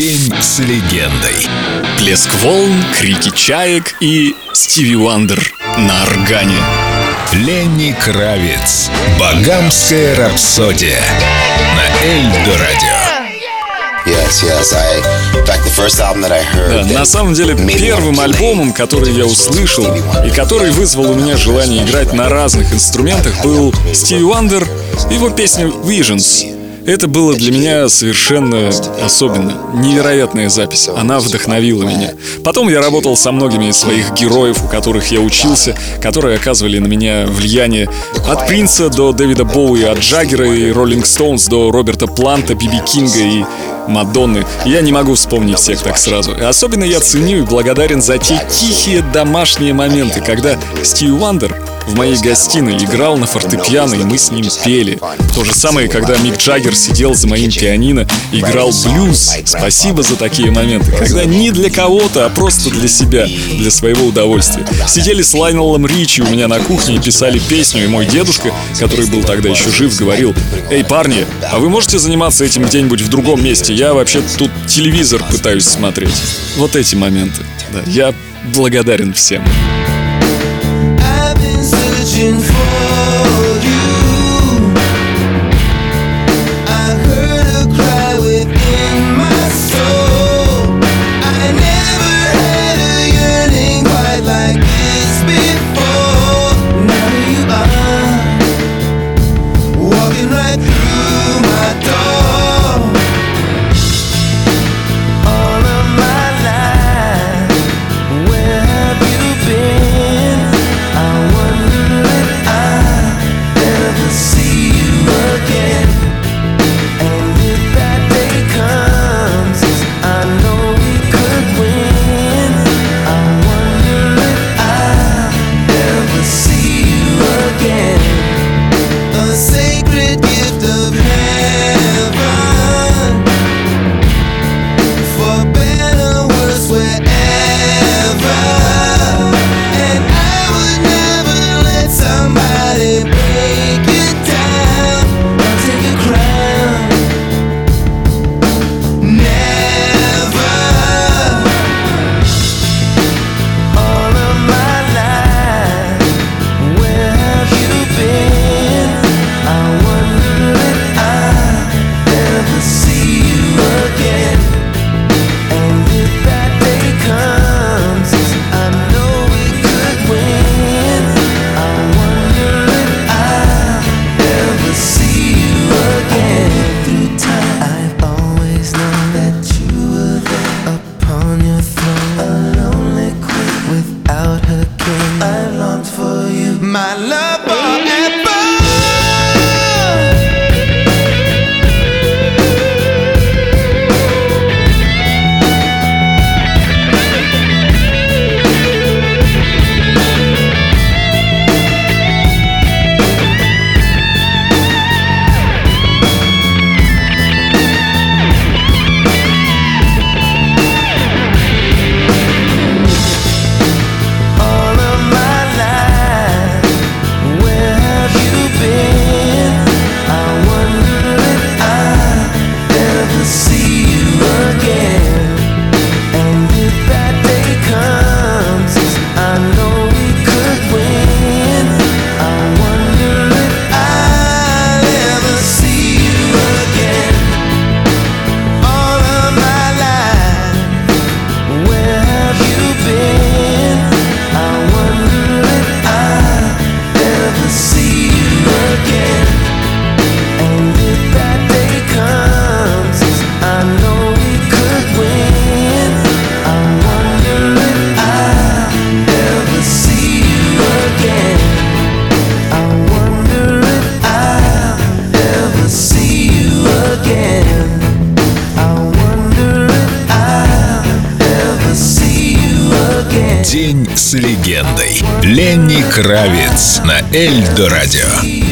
День с легендой. Плеск волн, крики чаек и Стиви Уандер на органе. Ленни Кравец. Багамская рапсодия. На Эльдо радио. Да, на самом деле, первым альбомом, который я услышал и который вызвал у меня желание играть на разных инструментах, был Стиви Уандер, его песня Visions. Это было для меня совершенно особенно, невероятная запись. Она вдохновила меня. Потом я работал со многими из своих героев, у которых я учился, которые оказывали на меня влияние. От Принца до Дэвида Боуи, от Джаггера и Роллинг Стоунс до Роберта Планта, Биби Кинга и Мадонны. Я не могу вспомнить всех так сразу. Особенно я ценю и благодарен за те тихие домашние моменты, когда Стиви Вандер в моей гостиной играл на фортепиано, и мы с ним пели. То же самое, когда Мик Джаггер сидел за моим пианино и играл блюз. Спасибо за такие моменты, когда не для кого-то, а просто для себя, для своего удовольствия. Сидели с Лайонелом Ричи у меня на кухне и писали песню, и мой дедушка, который был тогда еще жив, говорил, «Эй, парни, а вы можете заниматься этим где-нибудь в другом месте? Я вообще тут телевизор пытаюсь смотреть». Вот эти моменты. Да, я благодарен всем. Searching for you. Again. День с легендой. Ленни Кравец на Эльдо радио.